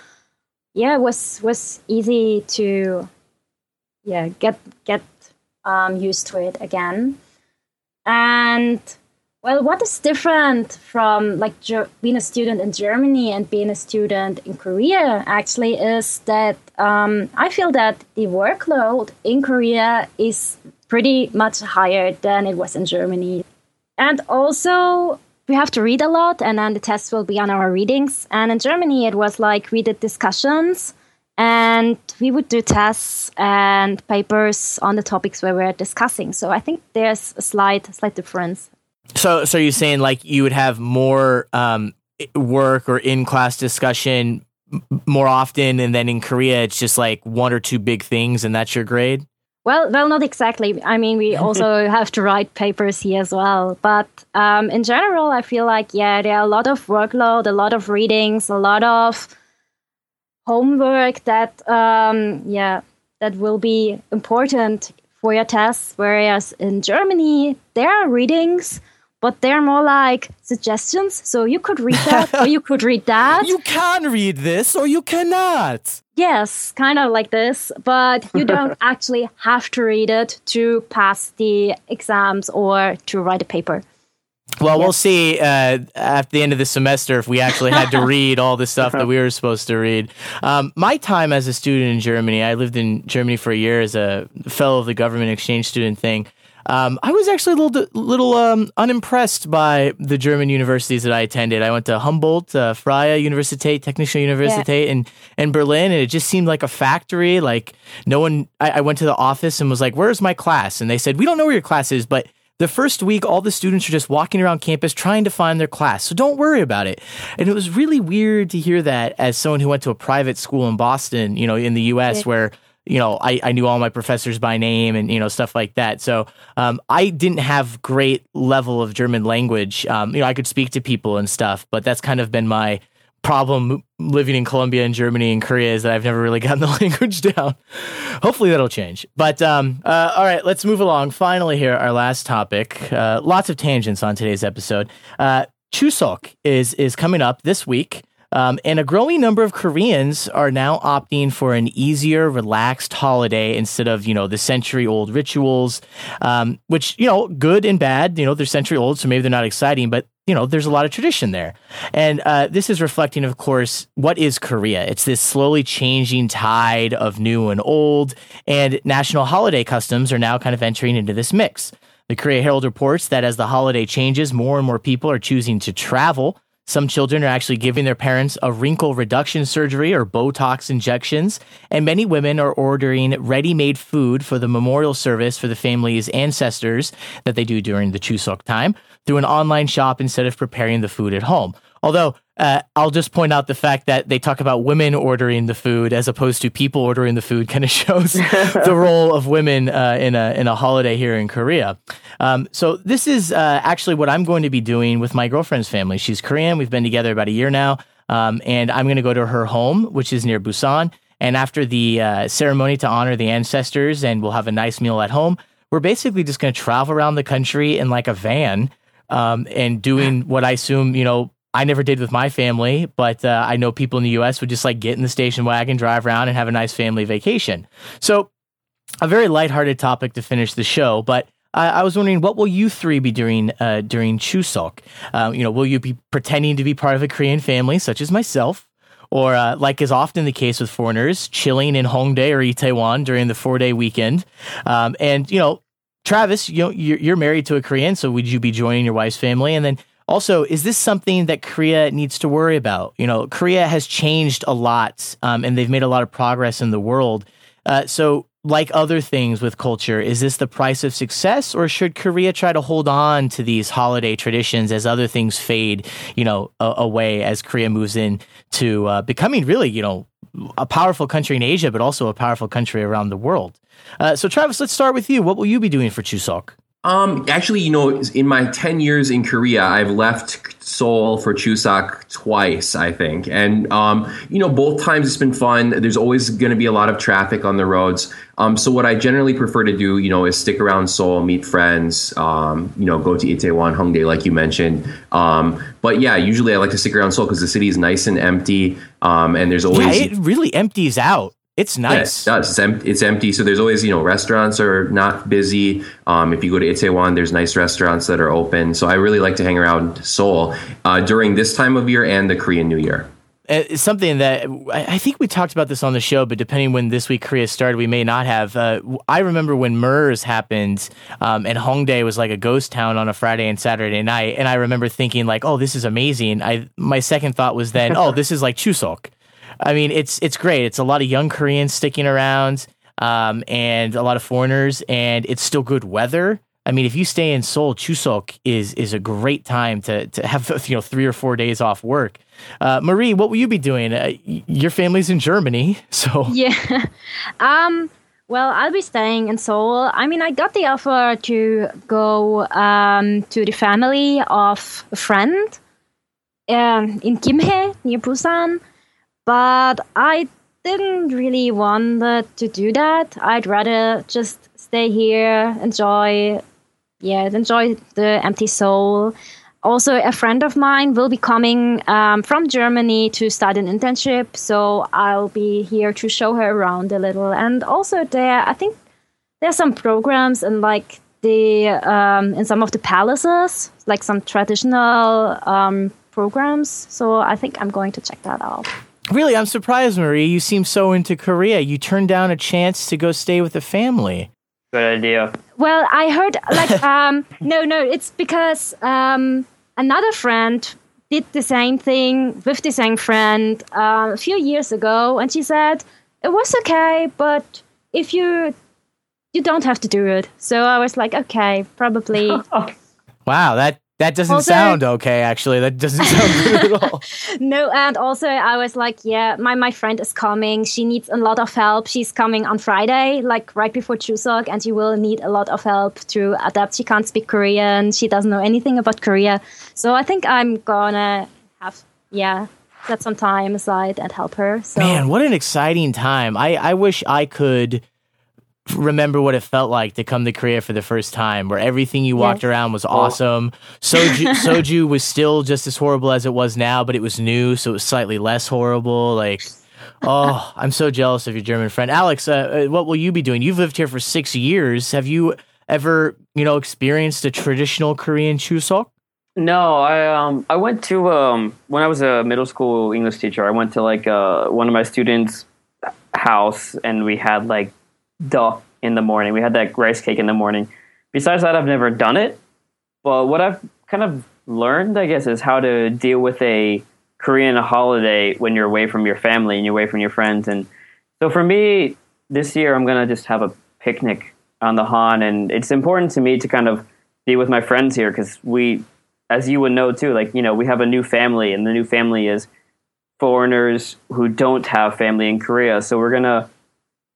yeah, it was was easy to, yeah, get get um, used to it again. And well, what is different from like Ger- being a student in Germany and being a student in Korea actually is that um, I feel that the workload in Korea is pretty much higher than it was in Germany. And also, we have to read a lot, and then the tests will be on our readings. And in Germany, it was like we did discussions and we would do tests and papers on the topics where we're discussing. So I think there's a slight, slight difference. So so you're saying like you would have more um, work or in class discussion more often, and then in Korea it's just like one or two big things, and that's your grade. Well, well, not exactly. I mean, we also have to write papers here as well. But um, in general, I feel like yeah, there are a lot of workload, a lot of readings, a lot of homework that um, yeah that will be important for your tests. Whereas in Germany, there are readings, but they're more like suggestions. So you could read that, or you could read that. You can read this or you cannot. Yes, kind of like this, but you don't actually have to read it to pass the exams or to write a paper. Well, we'll see uh, at the end of the semester if we actually had to read all the stuff that we were supposed to read. Um, my time as a student in Germany, I lived in Germany for a year as a fellow of the government exchange student thing. Um, I was actually a little little um, unimpressed by the German universities that I attended. I went to Humboldt, uh, Freie Universität, Technische Universität, yeah. in in Berlin, and it just seemed like a factory. Like no one. I, I went to the office and was like, "Where's my class?" And they said, "We don't know where your class is, but." The first week, all the students are just walking around campus trying to find their class. So don't worry about it. And it was really weird to hear that as someone who went to a private school in Boston, you know, in the US, yeah. where you know, I, I knew all my professors by name and, you know, stuff like that. So um, I didn't have great level of German language. Um, you know, I could speak to people and stuff, but that's kind of been my problem living in Colombia and Germany and Korea is that I've never really gotten the language down. Hopefully that'll change. But um, uh, all right, let's move along. Finally, here, our last topic. Uh, lots of tangents on today's episode. Uh, is is coming up this week. Um, and a growing number of Koreans are now opting for an easier, relaxed holiday instead of, you know, the century old rituals, um, which, you know, good and bad. You know, they're century old, so maybe they're not exciting, but you know, there's a lot of tradition there. And uh, this is reflecting, of course, what is Korea? It's this slowly changing tide of new and old, and national holiday customs are now kind of entering into this mix. The Korea Herald reports that as the holiday changes, more and more people are choosing to travel. Some children are actually giving their parents a wrinkle reduction surgery or Botox injections, and many women are ordering ready made food for the memorial service for the family's ancestors that they do during the Chuseok time through an online shop instead of preparing the food at home. Although uh, I'll just point out the fact that they talk about women ordering the food as opposed to people ordering the food kind of shows the role of women uh, in a in a holiday here in Korea. Um, so this is uh, actually what I'm going to be doing with my girlfriend's family. She's Korean. We've been together about a year now, um, and I'm going to go to her home, which is near Busan. And after the uh, ceremony to honor the ancestors, and we'll have a nice meal at home. We're basically just going to travel around the country in like a van um, and doing what I assume, you know, I never did with my family, but uh, I know people in the US would just like get in the station wagon, drive around, and have a nice family vacation. So, a very lighthearted topic to finish the show, but I was wondering what will you three be doing uh, during Chuseok? Uh, you know, will you be pretending to be part of a Korean family, such as myself, or uh, like is often the case with foreigners, chilling in Hongdae or Itaewon during the four day weekend? Um, and you know, Travis, you know, you're, you're married to a Korean, so would you be joining your wife's family? And then also, is this something that Korea needs to worry about? You know, Korea has changed a lot, um, and they've made a lot of progress in the world. Uh, so, like other things with culture, is this the price of success, or should Korea try to hold on to these holiday traditions as other things fade, you know, a- away as Korea moves in to uh, becoming really, you know, a powerful country in Asia, but also a powerful country around the world? Uh, so, Travis, let's start with you. What will you be doing for Chuseok? Um, actually, you know, in my 10 years in Korea, I've left Seoul for Chuseok twice, I think. And, um, you know, both times it's been fun. There's always going to be a lot of traffic on the roads. Um, so what I generally prefer to do, you know, is stick around Seoul, meet friends, um, you know, go to Itaewon, Hongdae, like you mentioned. Um, but yeah, usually I like to stick around Seoul because the city is nice and empty. Um, and there's always. Yeah, it really empties out. It's nice. Yeah, it does. It's, em- it's, empty. So there's always, you know, restaurants are not busy. Um, if you go to Itaewon, there's nice restaurants that are open. So I really like to hang around Seoul uh, during this time of year and the Korean New Year. Uh, it's something that I think we talked about this on the show, but depending when this week Korea started, we may not have. Uh, I remember when MERS happened um, and Hongdae was like a ghost town on a Friday and Saturday night, and I remember thinking like, "Oh, this is amazing." I my second thought was then, "Oh, this is like Chuseok." I mean, it's it's great. It's a lot of young Koreans sticking around, um, and a lot of foreigners, and it's still good weather. I mean, if you stay in Seoul, Chuseok is is a great time to to have you know three or four days off work. Uh, Marie, what will you be doing? Uh, your family's in Germany, so yeah. um. Well, I'll be staying in Seoul. I mean, I got the offer to go um, to the family of a friend um, in Kimhae near Busan but I didn't really want to do that. I'd rather just stay here, enjoy, yeah, enjoy the empty Seoul. Also, a friend of mine will be coming um, from Germany to start an internship, so I'll be here to show her around a little. And also, there, I think there's some programs and like the um, in some of the palaces, like some traditional um, programs. So I think I'm going to check that out. Really, I'm surprised, Marie. You seem so into Korea. You turned down a chance to go stay with the family. Good idea. Well, I heard like um no no it's because um another friend did the same thing with the same friend uh, a few years ago, and she said it was okay, but if you you don't have to do it. So I was like, okay, probably. Wow, that that doesn't Also- sound okay. Actually, that doesn't sound good at all. no, and also I was like, yeah, my my friend is coming. She needs a lot of help. She's coming on Friday, like right before Chuseok, and she will need a lot of help to adapt. She can't speak Korean. She doesn't know anything about Korea. So I think I'm gonna have yeah set some time aside and help her. So Man, what an exciting time! I I wish I could remember what it felt like to come to Korea for the first time, where everything you walked Yes. around was awesome. Soju soju was still just as horrible as it was now, but it was new, so it was slightly less horrible. Like. Oh, I'm so jealous of your German friend, Alex. Uh, uh, what will you be doing? You've lived here for six years. Have you ever, you know, experienced a traditional Korean chuseok? No, I um I went to um when I was a middle school English teacher. I went to like uh one of my students' house and we had like duck in the morning. We had that rice cake in the morning. Besides that, I've never done it. But what I've kind of learned, I guess, is how to deal with a Korean holiday when you're away from your family and you're away from your friends. And so for me, this year, I'm gonna just have a picnic on the Han, and it's important to me to kind of be with my friends here because we, as you would know too, like you know, we have a new family, and the new family is foreigners who don't have family in Korea. So we're gonna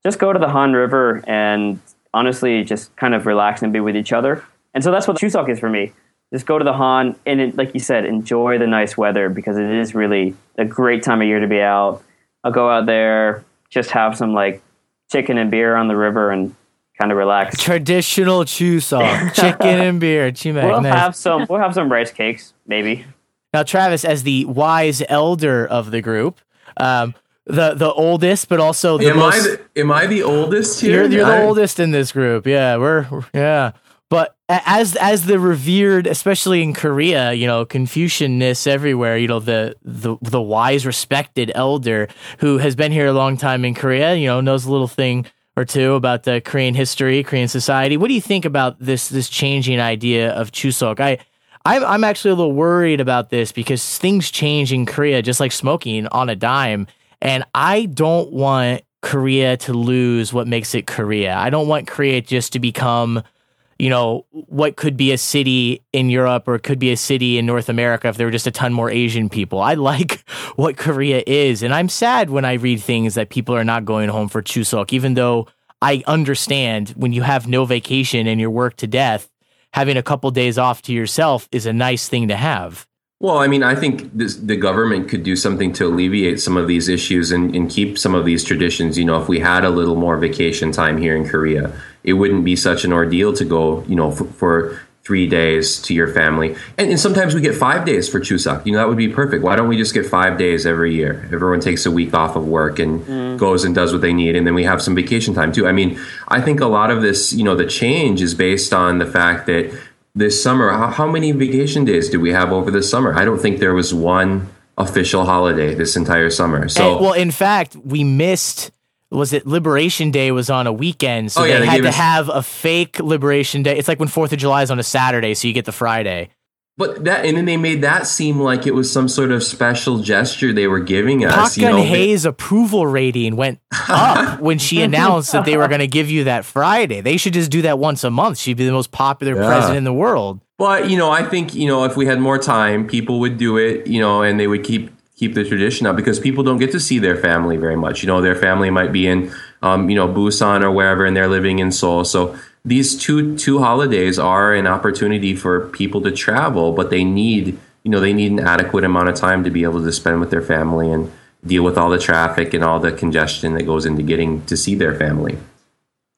just go to the Han River and honestly just kind of relax and be with each other. And so that's what Chuseok is for me. Just go to the Han and, it, like you said, enjoy the nice weather because it is really a great time of year to be out. I'll go out there, just have some like chicken and beer on the river and kind of relax. Traditional chuseok, chicken and beer. Chimaek, We'll nice. have some. We'll have some rice cakes, maybe. Now, Travis, as the wise elder of the group, um, the the oldest, but also the Am I the, am I the oldest here? you're you're the I- oldest in this group. Yeah, we're we're- yeah. But as as the revered, especially in Korea, you know, Confucianness everywhere. You know, the the the wise, respected elder who has been here a long time in Korea. You know, knows a little thing or two about the Korean history, Korean society. What do you think about this this changing idea of Chuseok? I I'm I'm actually a little worried about this because things change in Korea, just like smoking on a dime. And I don't want Korea to lose what makes it Korea. I don't want Korea just to become, you know, what could be a city in Europe or could be a city in North America if there were just a ton more Asian people. I like what Korea is. And I'm sad when I read things that people are not going home for Chuseok, even though I understand when you have no vacation and you're worked to death, having a couple days off to yourself is a nice thing to have. Well, I mean, I think this, the government could do something to alleviate some of these issues and, and keep some of these traditions. You know, if we had a little more vacation time here in Korea, it wouldn't be such an ordeal to go, you know, for, for three days to your family. And, and sometimes we get five days for Chuseok. You know, that would be perfect. Why don't we just get five days every year? Everyone takes a week off of work and mm. goes and does what they need. And then we have some vacation time too. I mean, I think a lot of this, you know, the change is based on the fact that this summer, how, how many vacation days do we have over the summer? I don't think there was one official holiday this entire summer. So, And- well, in fact, we missed. Was it Liberation Day was on a weekend, so Oh, yeah, they, they had to us- have a fake Liberation Day. It's like when Fourth of July is on a Saturday, so you get the Friday. But that, and then they made that seem like it was some sort of special gesture they were giving us. Park you know, Hye's approval rating went up when she announced that they were going to give you that Friday. They should just do that once a month. She'd be the most popular Yeah. president in the world. But you know, I think you know if we had more time, people would do it. You know, and they would keep keep the tradition up because people don't get to see their family very much. You know, their family might be in um, you know Busan or wherever, and they're living in Seoul. So these two two holidays are an opportunity for people to travel, but they need you know they need an adequate amount of time to be able to spend with their family and deal with all the traffic and all the congestion that goes into getting to see their family.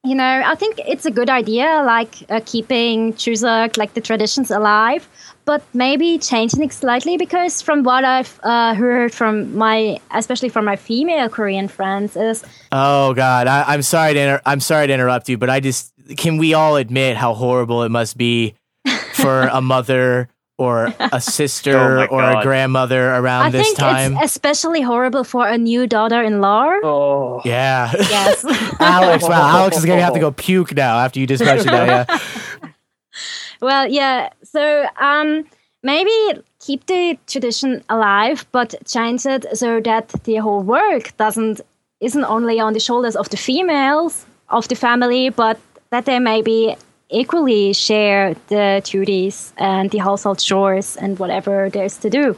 You know, I think it's a good idea, like uh, keeping Chuseok, like the traditions alive, but maybe changing it slightly because from what I've uh, heard from my, especially from my female Korean friends, is Oh God, I, I'm sorry to inter- I'm sorry to interrupt you, but I just can we all admit how horrible it must be for a mother or a sister Oh my or a grandmother around I this think time. it's especially horrible for a new daughter-in-law. Oh, yeah. Yes. Alex, wow, Alex is gonna have to go puke now after you just mentioned that. Yeah. well, yeah. So um, maybe keep the tradition alive, but change it so that the whole work doesn't isn't only on the shoulders of the females of the family, but that they maybe equally share the duties and the household chores and whatever there's to do.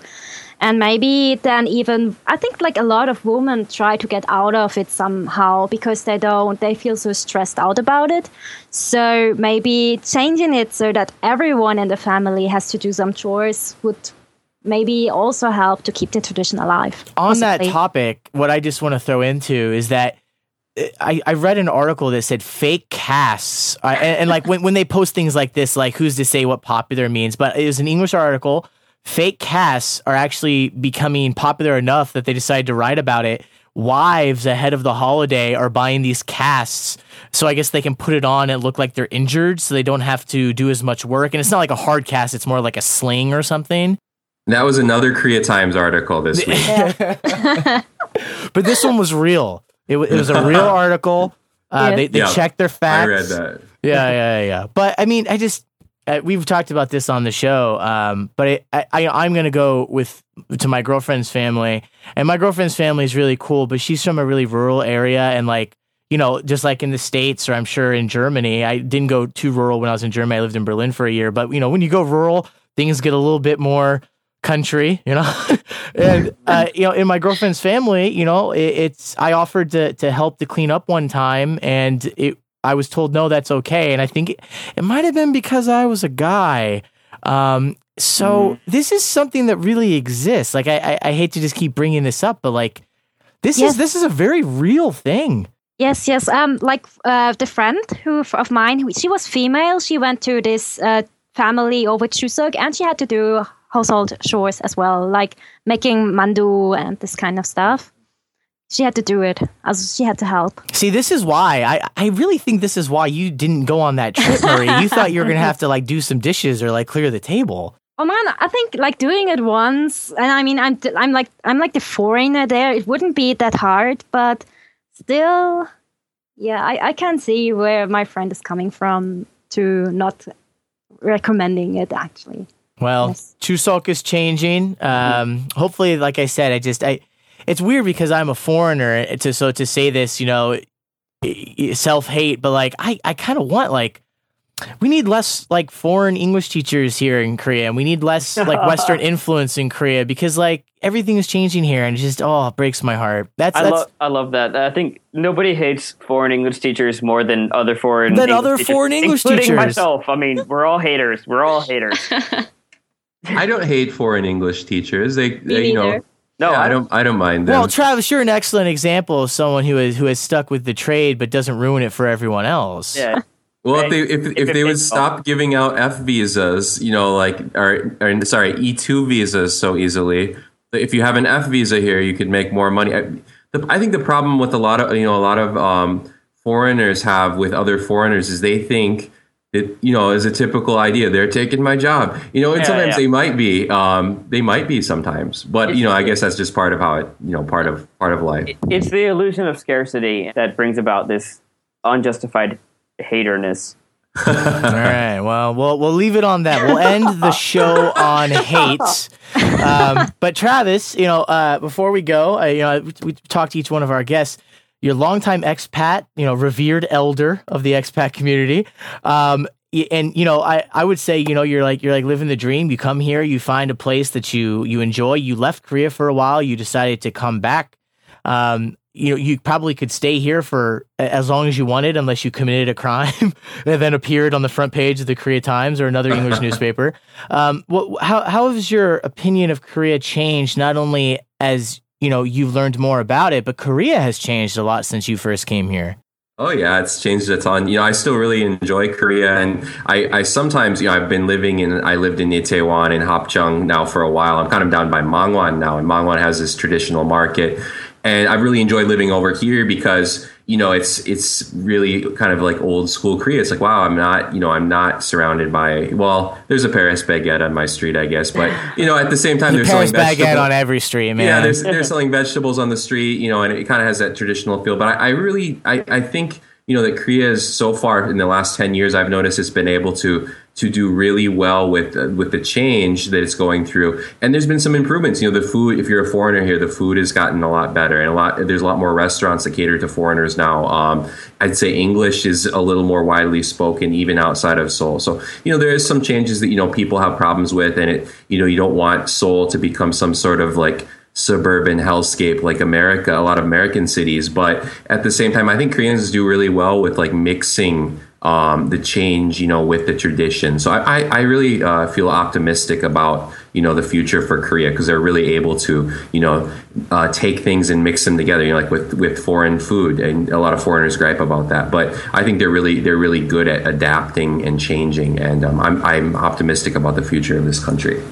And maybe then even I think like a lot of women try to get out of it somehow because they don't they feel so stressed out about it. So maybe changing it so that everyone in the family has to do some chores would maybe also help to keep the tradition alive. On that topic, what I just want to throw into is that I, I read an article that said fake casts, uh, and, and like when, when they post things like this, like who's to say what popular means, but it was an English article. Fake casts are actually becoming popular enough that they decided to write about it. Wives ahead of the holiday are buying these casts, so I guess they can put it on and look like they're injured, so they don't have to do as much work. And it's not like a hard cast; it's more like a sling or something. That was another Korea Times article this week. but this one was real. It, wa- it was a real article. Uh, Yeah. They, they Yeah, checked their facts. I read that. Yeah, yeah, yeah. But I mean, I just uh, we've talked about this on the show. Um, but it, I, I I'm gonna go with to my girlfriend's family, and my girlfriend's family is really cool. But she's from a really rural area, and like you know, just like in the states or I'm sure in Germany. I didn't go too rural when I was in Germany. I lived in Berlin for a year. But you know, when you go rural, things get a little bit more country, you know. and uh, you know, in my girlfriend's family, you know, it, it's I offered to to help to clean up one time, and it I was told no, that's okay. And I think it, it might have been because I was a guy. Um, so this is something that really exists. Like I, I, I hate to just keep bringing this up, but like this Yes. is this is a very real thing. Yes, yes. Um, like uh, the friend who of mine, who, she was female. She went to this uh, family over Chuseok, and she had to do household chores as well, like making mandu and this kind of stuff. She had to do it, as she had to help. See, this is why I, I really think this is why you didn't go on that trip, Marie. you thought you were gonna have to like do some dishes or like clear the table. Oh man, I think like doing it once, and I mean, I'm I'm like I'm like the foreigner there. It wouldn't be that hard, but still, yeah, I I can see where my friend is coming from to not recommending it actually. Well, Yes. Chuseok is changing. Um, hopefully, like I said, I just I. It's weird because I'm a foreigner. To so to say this, you know, self hate, but like I I kind of want like. We need less like foreign English teachers here in Korea, and we need less like Western influence in Korea because like everything is changing here, and it just oh it breaks my heart. That's I that's love I love that. I think nobody hates foreign English teachers more than other foreign Than English other teachers, foreign English including teachers. myself. I mean, we're all haters. We're all haters. I don't hate foreign English teachers. They, they you know. No, yeah, I I don't. I don't mind them. well, Travis, you're an excellent example of someone who is who has stuck with the trade but doesn't ruin it for everyone else. Yeah. Well, if they if, If if they would makes- stop giving out F visas, you know, like or, or sorry, E two visas so easily. If you have an F visa here, you could make more money. I, the, I think the problem with a lot of you know a lot of um, foreigners have with other foreigners is they think it you know is a typical idea. They're taking my job, you know, and Yeah, sometimes yeah. they might be. Um, they might be sometimes, but you know, I guess that's just part of how it you know part of part of life. It's the illusion of scarcity that brings about this unjustified haterness. All right. Well, we'll we'll leave it on that. We'll end the show on hate. Um, but Travis, you know, uh, before we go, uh, you know, we, we talked to each one of our guests. Your longtime expat, you know, revered elder of the expat community. Um, and you know, I, I would say, you know, you're like you're like living the dream. You come here, you find a place that you you enjoy. You left Korea for a while. You decided to come back. Um, you know, you probably could stay here for as long as you wanted, unless you committed a crime and then appeared on the front page of the Korea Times or another English newspaper. Um, what, how how has your opinion of Korea changed? Not only as you know you've learned more about it, but Korea has changed a lot since you first came here. Oh yeah, it's changed a ton. You know, I still really enjoy Korea, and I, I sometimes, you know, I've been living in, I lived in Itaewon and Hapjeong now for a while. I'm kind of down by Mangwon now, and Mangwon has this traditional market, and I really enjoy living over here because, you know, it's it's really kind of like old school Korea. It's like, wow, I'm not, you know, I'm not surrounded by. Well, there's a Paris baguette on my street, I guess, but you know, at the same time, The there's Paris selling baguette vegetables. on every street, man. Yeah, there's, they're selling vegetables on the street, you know, and it kind of has that traditional feel. But I, I really, I, I think, you know, that Korea is so far in the last ten years, I've noticed it's been able to to do really well with uh, with the change that it's going through. And there's been some improvements. You know, the food. If you're a foreigner here, the food has gotten a lot better, and a lot. There's a lot more restaurants that cater to foreigners now. Um, I'd say English is a little more widely spoken, even outside of Seoul. So you know, there is some changes that you know people have problems with, and it you know you don't want Seoul to become some sort of like suburban hellscape like America, a lot of American cities. But at the same time, I think Koreans do really well with like mixing um, the change, you know, with the tradition. So I, I, I really uh, feel optimistic about you know the future for Korea because they're really able to you know uh, take things and mix them together. You know, like with with foreign food, and a lot of foreigners gripe about that. But I think they're really they're really good at adapting and changing, and um, I'm I'm optimistic about the future of this country.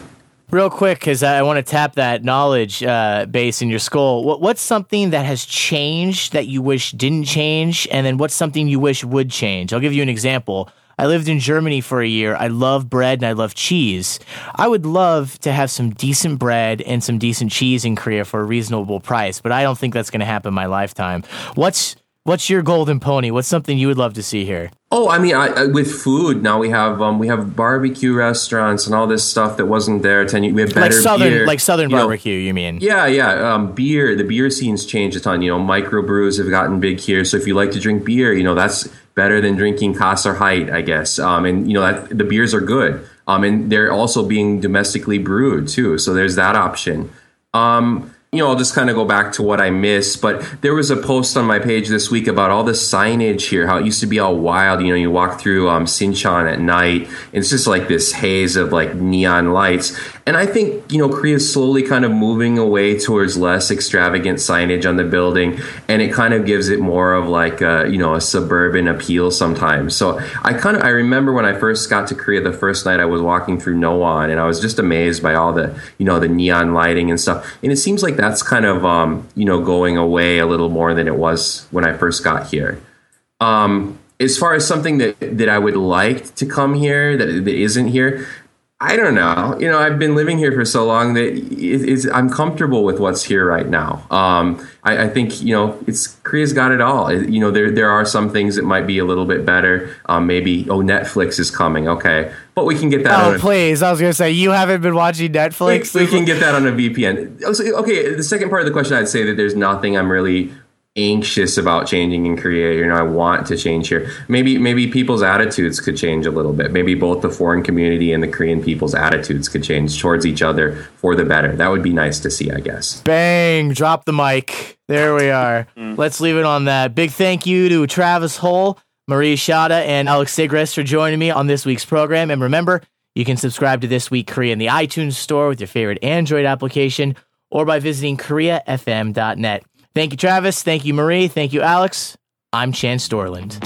Real quick, because I want to tap that knowledge uh, base in your skull. What, what's something that has changed that you wish didn't change? And then what's something you wish would change? I'll give you an example. I lived in Germany for a year. I love bread and I love cheese. I would love to have some decent bread and some decent cheese in Korea for a reasonable price, but I don't think that's going to happen in my lifetime. What's what's your golden pony? What's something you would love to see here? Oh, I mean, I, I, with food now we have um, we have barbecue restaurants and all this stuff that wasn't there ten years. We have better Like southern, beer. like southern You know, barbecue. you mean? yeah, yeah. Um, beer, the beer scene's changed a ton. You know, microbrews have gotten big here. So if you like to drink beer, you know that's better than drinking Cass or Hite, I guess. Um, and you know that the beers are good. Um, and they're also being domestically brewed too. So there's that option. Um, you know, I'll just kind of go back to what I missed, but there was a post on my page this week about all the signage here, how it used to be all wild. You know, you walk through um, Sinchon at night, and it's just like this haze of like neon lights. And I think, you know, Korea is slowly kind of moving away towards less extravagant signage on the building, and it kind of gives it more of like a, you know, a suburban appeal sometimes. So I kind of, I remember when I first got to Korea, the first night I was walking through Noan, and I was just amazed by all the, you know, the neon lighting and stuff. And it seems like that's kind of, um, you know, going away a little more than it was when I first got here. Um, as far as something that, that I would like to come here that, that isn't here, I don't know. You know, I've been living here for so long that it, I'm comfortable with what's here right now. Um, I, I think you know, it's Korea's got it all. It- you know, there there are some things that might be a little bit better. Um, maybe oh, Netflix is coming. Okay, but we can get that. Oh, a- please. I was going to say, you haven't been watching Netflix? we can get that on a VPN. Oh, Okay, the second part of the question, I'd say that there's nothing I'm really anxious about changing in Korea. You know, I want to change here. Maybe maybe people's attitudes could change a little bit. Maybe both the foreign community and the Korean people's attitudes could change towards each other for the better. That would be nice to see, I guess. Bang, drop the mic. There we are. Mm. Let's leave it on that. Big thank you to Travis Hull, Marie Shada, and Alex Sigres for joining me on this week's program. And remember, you can subscribe to This Week Korea in the iTunes store with your favorite Android application or by visiting koreafm.net. Thank you, Travis. Thank you, Marie. Thank you, Alex. I'm Chan Storland.